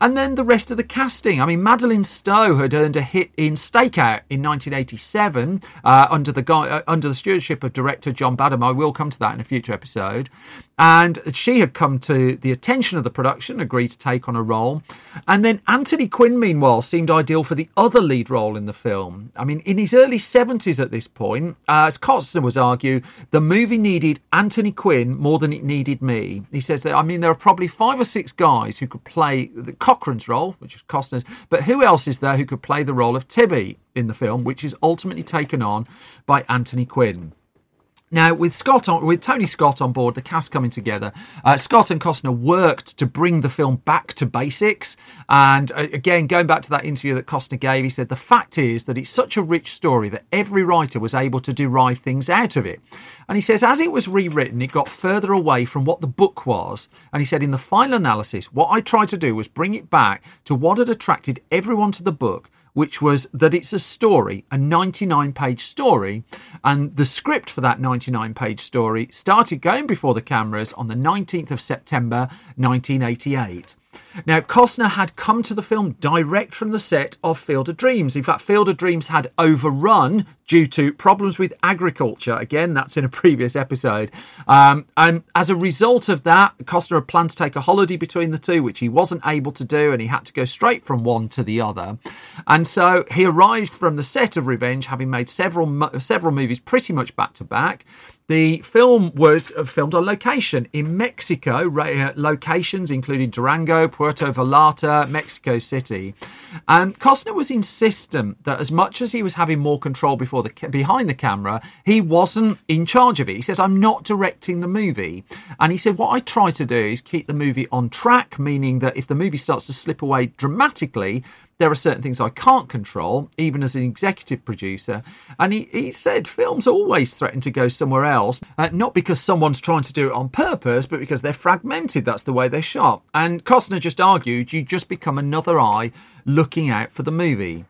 and then the rest of the casting. I mean, Madeleine Stowe had earned a hit in Stakeout in 1987 uh, under the uh, under the stewardship of director John Badham. I will come to that in a future episode. And she had come to the attention of the production, agreed to take on a role. And then Anthony Quinn, meanwhile, seemed ideal for the other lead role in the film. I mean, in his early 70s at this point, uh, as Costner was argue, the movie needed Anthony Quinn more than it needed me. He says that, I mean, there are probably five or six guys who could play the Cochran's role, which is Costner's, but who else is there who could play the role of Tibby in the film, which is ultimately taken on by Anthony Quinn? Now, with Scott on, with Tony Scott on board, the cast coming together, uh, Scott and Costner worked to bring the film back to basics. And uh, again, going back to that interview that Costner gave, he said the fact is that it's such a rich story that every writer was able to derive things out of it. And he says, as it was rewritten, it got further away from what the book was. And he said, in the final analysis, what I tried to do was bring it back to what had attracted everyone to the book which was that it's a story, a 99 page story. And the script for that 99 page story started going before the cameras on the 19th of September 1988. Now, Costner had come to the film direct from the set of Field of Dreams. In fact, Field of Dreams had overrun due to problems with agriculture. Again, that's in a previous episode. Um, and as a result of that, Costner had planned to take a holiday between the two, which he wasn't able to do, and he had to go straight from one to the other. And so he arrived from the set of Revenge, having made several several movies pretty much back to back. The film was filmed on location in Mexico, uh, locations including Durango, Puerto Vallarta, Mexico City. And Costner was insistent that as much as he was having more control before the behind the camera, he wasn't in charge of it. He says, "I'm not directing the movie," and he said, "What I try to do is keep the movie on track, meaning that if the movie starts to slip away dramatically, there are certain things I can't control, even as an executive producer. And he, he said films always threaten to go somewhere else, uh, not because someone's trying to do it on purpose, but because they're fragmented. That's the way they're shot. And Costner just argued you just become another eye looking out for the movie.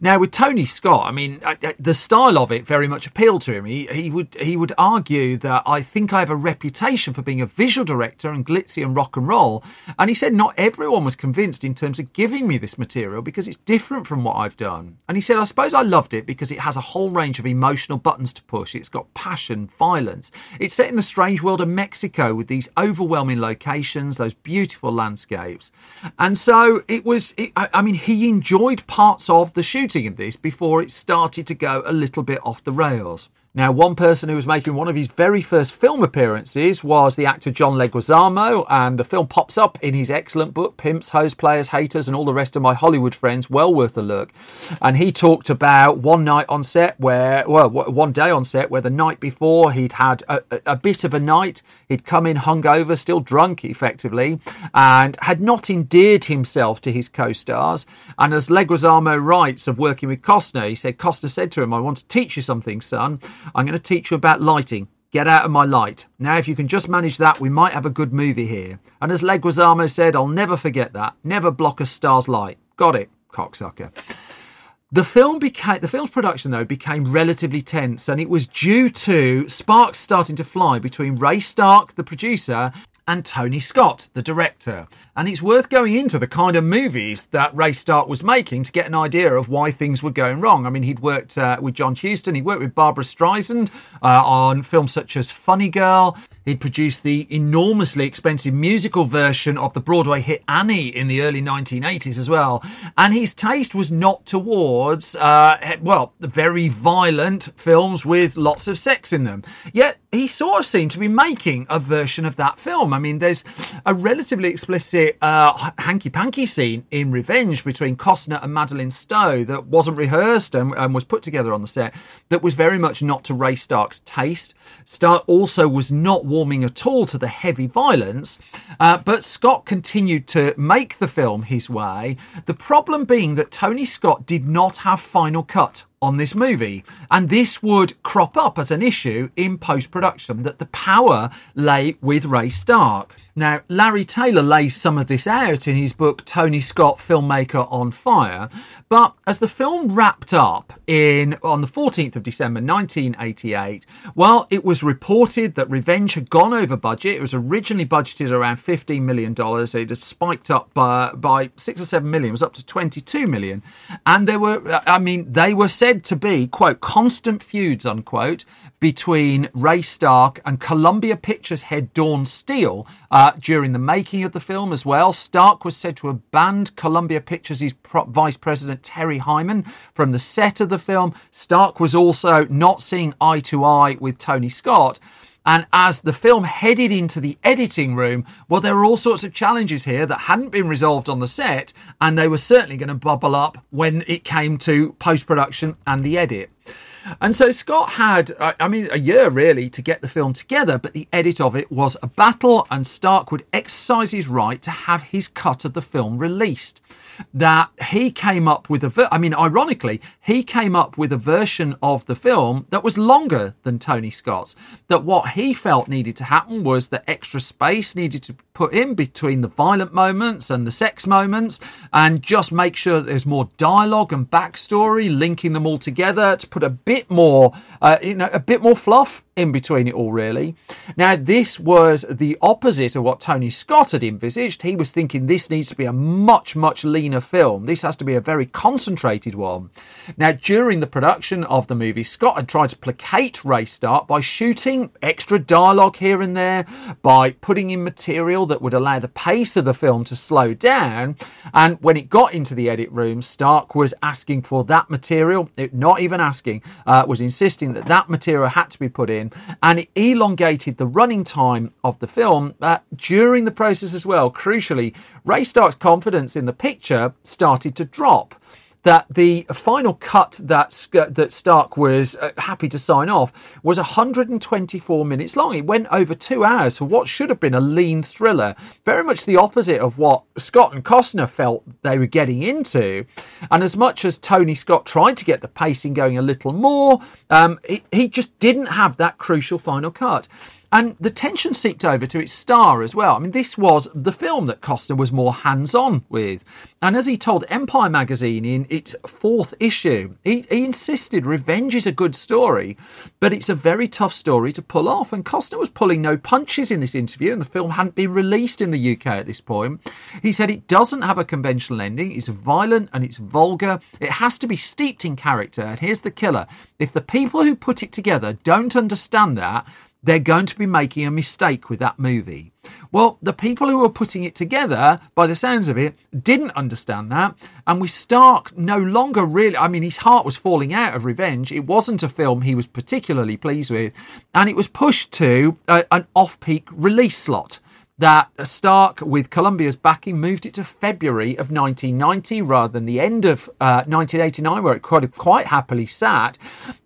Now with Tony Scott, I mean, the style of it very much appealed to him. He, he would he would argue that I think I have a reputation for being a visual director and glitzy and rock and roll. And he said not everyone was convinced in terms of giving me this material because it's different from what I've done. And he said I suppose I loved it because it has a whole range of emotional buttons to push. It's got passion, violence. It's set in the strange world of Mexico with these overwhelming locations, those beautiful landscapes. And so it was. It, I, I mean, he enjoyed parts of the shooting of this before it started to go a little bit off the rails. Now, one person who was making one of his very first film appearances was the actor John Leguizamo, and the film pops up in his excellent book, Pimps, Hoes, Players, Haters, and All the Rest of My Hollywood Friends. Well worth a look. And he talked about one night on set where, well, one day on set where the night before he'd had a, a bit of a night. He'd come in hungover, still drunk effectively, and had not endeared himself to his co stars. And as Leguizamo writes of working with Costner, he said, Costner said to him, I want to teach you something, son. I'm going to teach you about lighting. Get out of my light. Now, if you can just manage that, we might have a good movie here. And as Leguizamo said, I'll never forget that. Never block a star's light. Got it, cocksucker. The film became the film's production though became relatively tense, and it was due to sparks starting to fly between Ray Stark, the producer, and Tony Scott, the director. And it's worth going into the kind of movies that Ray Stark was making to get an idea of why things were going wrong. I mean, he'd worked uh, with John Huston, he worked with Barbra Streisand uh, on films such as Funny Girl. He'd produced the enormously expensive musical version of the Broadway hit Annie in the early 1980s as well. And his taste was not towards, uh, well, very violent films with lots of sex in them. Yet he sort of seemed to be making a version of that film. I mean, there's a relatively explicit uh, hanky panky scene in Revenge between Costner and Madeleine Stowe that wasn't rehearsed and, and was put together on the set that was very much not to Ray Stark's taste. Stark also was not warming at all to the heavy violence, uh, but Scott continued to make the film his way. The problem being that Tony Scott did not have final cut on this movie. And this would crop up as an issue in post production that the power lay with Ray Stark. Now, Larry Taylor lays some of this out in his book Tony Scott Filmmaker on Fire, but as the film wrapped up in on the 14th of December 1988, well, it was reported that Revenge had gone over budget. It was originally budgeted around $15 million. It had spiked up by, by 6 or 7 million, it was up to 22 million. And there were I mean, they were said to be, quote, constant feuds, unquote, between Ray Stark and Columbia Pictures head Dawn Steel uh, during the making of the film as well. Stark was said to have banned Columbia Pictures' vice president Terry Hyman from the set of the film. Stark was also not seeing eye to eye with Tony Scott. And as the film headed into the editing room, well, there were all sorts of challenges here that hadn't been resolved on the set, and they were certainly going to bubble up when it came to post production and the edit. And so Scott had, I mean, a year really to get the film together, but the edit of it was a battle, and Stark would exercise his right to have his cut of the film released that he came up with a, ver- I mean, ironically, he came up with a version of the film that was longer than Tony Scott's. That what he felt needed to happen was that extra space needed to put in between the violent moments and the sex moments and just make sure that there's more dialogue and backstory linking them all together to put a bit more, uh, you know, a bit more fluff in between it all, really. Now, this was the opposite of what Tony Scott had envisaged. He was thinking this needs to be a much, much leaner film. This has to be a very concentrated one. Now, during the production of the movie, Scott had tried to placate Ray Stark by shooting extra dialogue here and there, by putting in material that would allow the pace of the film to slow down. And when it got into the edit room, Stark was asking for that material, it, not even asking, uh, was insisting that that material had to be put in and it elongated the running time of the film uh, during the process as well. Crucially, Ray Stark's confidence in the picture started to drop that the final cut that that Stark was uh, happy to sign off was 124 minutes long. It went over two hours for what should have been a lean thriller. Very much the opposite of what Scott and Costner felt they were getting into. And as much as Tony Scott tried to get the pacing going a little more, um, he, he just didn't have that crucial final cut. And the tension seeped over to its star as well. I mean, this was the film that Costner was more hands on with. And as he told Empire magazine in its fourth issue, he, he, insisted revenge is a good story, but it's a very tough story to pull off. And Costner was pulling no punches in this interview, and the film hadn't been released in the UK at this point. He said it doesn't have a conventional ending, it's violent and it's vulgar. It has to be steeped in character. And here's the killer if the people who put it together don't understand that, they're going to be making a mistake with that movie. Well, the people who were putting it together, by the sounds of it, didn't understand that. And with Stark no longer really, I mean, his heart was falling out of revenge. It wasn't a film he was particularly pleased with. And it was pushed to a, an off peak release slot that Stark, with Columbia's backing, moved it to February of 1990 rather than the end of uh, 1989, where it quite, quite happily sat.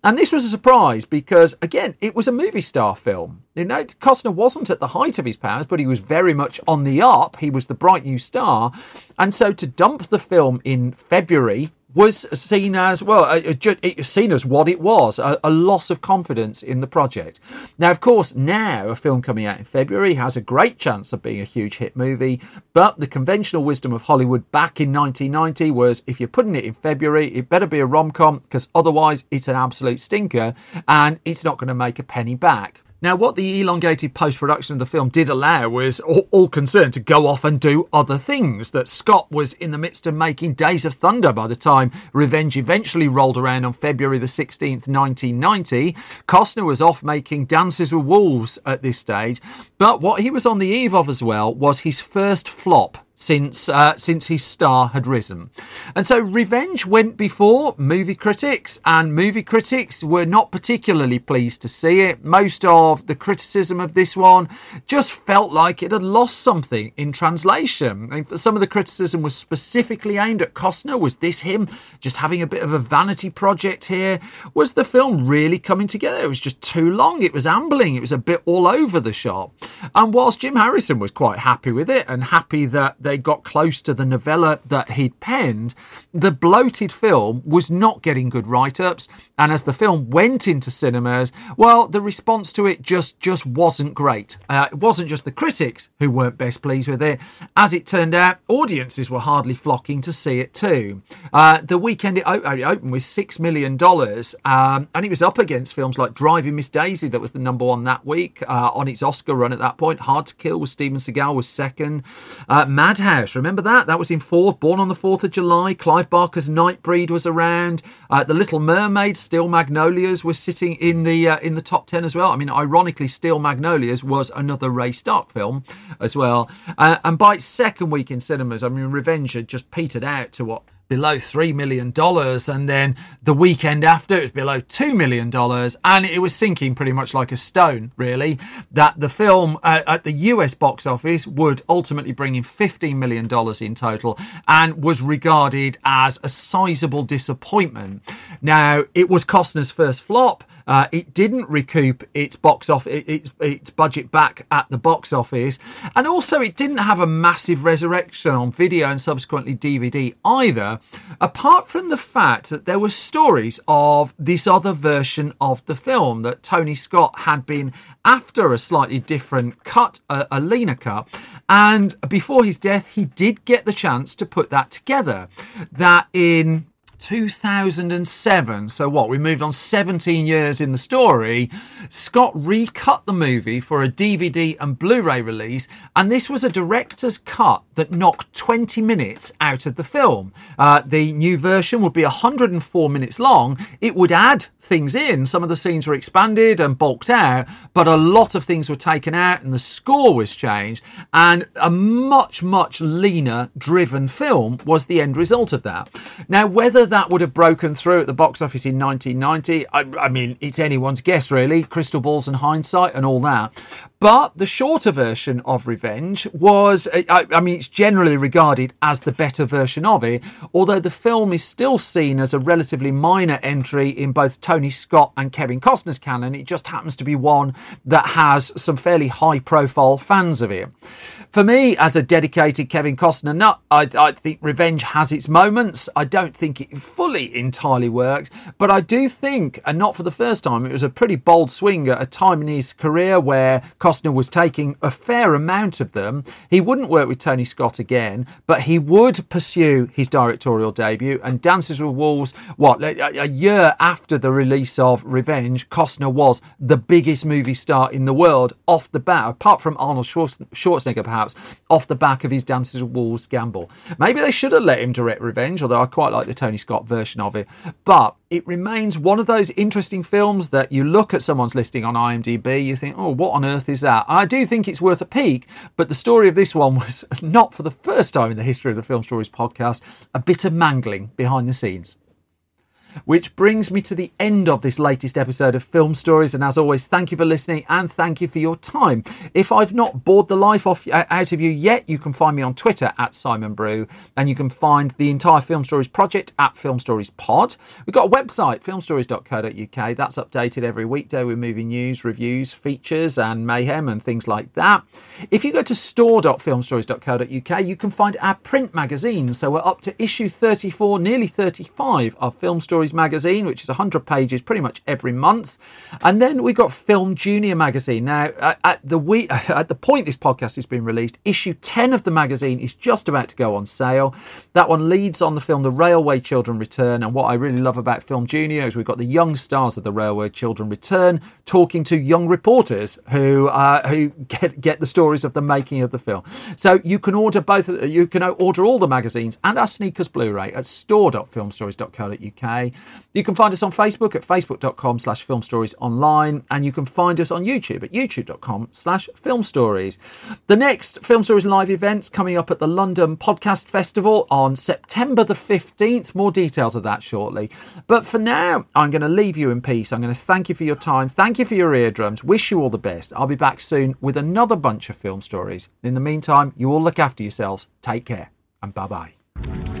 And this was a surprise because, again, it was a movie star film. You know, Costner wasn't at the height of his powers, but he was very much on the up. He was the bright new star. And so to dump the film in February was seen as well. uh, It was seen as what it was a, a loss of confidence in the project. Now, of course, now a film coming out in February has a great chance of being a huge hit movie. But the conventional wisdom of Hollywood back in 1990 was if you're putting it in February, it better be a rom com because otherwise it's an absolute stinker and it's not going to make a penny back. Now, what the elongated post production of the film did allow was all, all, concerned to go off and do other things. That Scott was in the midst of making Days of Thunder by the time Revenge eventually rolled around on February the 16th, 1990. Costner was off making Dances with Wolves at this stage. But what he was on the eve of as well was his first flop since uh, since his star had risen. And so Revenge went before movie critics, and movie critics were not particularly pleased to see it. Most of the criticism of this one just felt like it had lost something in translation. Some of the criticism was specifically aimed at Costner. Was this him just having a bit of a vanity project here? Was the film really coming together? It was just too long. It was ambling. It was a bit all over the shop. And whilst Jim Harrison was quite happy with it and happy that they got close to the novella that he'd penned, the bloated film was not getting good write-ups. And as the film went into cinemas, well, the response to it just just wasn't great. Uh, it wasn't just the critics who weren't best pleased with it. As it turned out, audiences were hardly flocking to see it too. Uh, the weekend it, op- it, opened with six million dollars, um, and it was up against films like Driving Miss Daisy that was the number one that week uh, on its Oscar run at that point. Hard to Kill with Steven Seagal was second. Uh, Madhouse, remember that? That was in fourth. Born on the Fourth of July. Clive Barker's Nightbreed was around. Uh, the Little Mermaid, Steel Magnolias was sitting in the uh, in the top ten as well. I mean, ironically, Steel Magnolias was another Ray Stark film as well. Uh, and by its second week in cinemas, I mean, Revenge had just petered out to what below $3 million. And then the weekend after, it was below $2 million. And it was sinking pretty much like a stone, really. That the film uh, at the US box office would ultimately bring in $15 million in total and was regarded as a sizable disappointment. Now, it was Costner's first flop. Uh, it didn't recoup its box off its, its budget back at the box office, and also it didn't have a massive resurrection on video and subsequently DVD either. Apart from the fact that there were stories of this other version of the film that Tony Scott had been after a slightly different cut, a, a leaner cut, and before his death, he did get the chance to put that together. That in 2007. So what? We moved on 17 years in the story. Scott recut the movie for a DVD and Blu-ray release, and this was a director's cut that knocked 20 minutes out of the film. Uh, the new version would be 104 minutes long. It would add things in. Some of the scenes were expanded and bulked out, but a lot of things were taken out and the score was changed. And a much, much leaner driven film was the end result of that. Now, whether that would have broken through at the box office in 1990, I, I mean, it's anyone's guess, really. Crystal balls and hindsight and all that. But the shorter version of Revenge was, I, I, mean, it's generally regarded as the better version of it, although the film is still seen as a relatively minor entry in both Tony Scott and Kevin Costner's canon. It just happens to be one that has some fairly high profile fans of it. For me, as a dedicated Kevin Costner nut, I, I think Revenge has its moments. I don't think it fully entirely works, but I do think, and not for the first time, it was a pretty bold swing at a time in his career where Costner was taking a fair amount of them. He wouldn't work with Tony Scott again, but he would pursue his directorial debut. And Dances with Wolves, what, a year after the release of Revenge, Costner was the biggest movie star in the world off the bat, apart from Arnold Schwarzenegger, perhaps, off the back of his Dances with Wolves gamble. Maybe they should have let him direct Revenge, although I quite like the Tony Scott version of it. But it remains one of those interesting films that you look at someone's listing on IMDb, you think, oh, what on earth is that? I do think it's worth a peek, but the story of this one was not for the first time in the history of the Film Stories podcast, a bit of mangling behind the scenes. Which brings me to the end of this latest episode of Film Stories. And as always, thank you for listening and thank you for your time. If I've not bored the life off uh, out of you yet, you can find me on Twitter at Simon Brew, and you can find the entire Film Stories project at Film Stories Pod. We've got a website, filmstories.co.uk. That's updated every weekday with movie news, reviews, features, and mayhem and things like that. If you go to store.filmstories.co.uk, you can find our print magazine. So we're up to issue 34, nearly 35 of Film Stories Stories magazine, which is 100 pages pretty much every month. And then we've got Film Junior magazine. Now, at the week, at the point this podcast is being released, issue 10 of the magazine is just about to go on sale. That one leads on the film The Railway Children Return. And what I really love about Film Junior is we've got the young stars of The Railway Children Return talking to young reporters who uh, who get get the stories of the making of the film. So you can order both. You can order all the magazines and our sneakers Blu-ray at store.filmstories.co.uk. You can find us on Facebook at facebook.com slash film stories online, and you can find us on YouTube at youtube.com slash film stories. The next Film Stories live events coming up at the London Podcast Festival on September the 15th. More details of that shortly. But for now, I'm going to leave you in peace. I'm going to thank you for your time. Thank you for your eardrums. Wish you all the best. I'll be back soon with another bunch of film stories. In the meantime, you all look after yourselves. Take care and bye bye.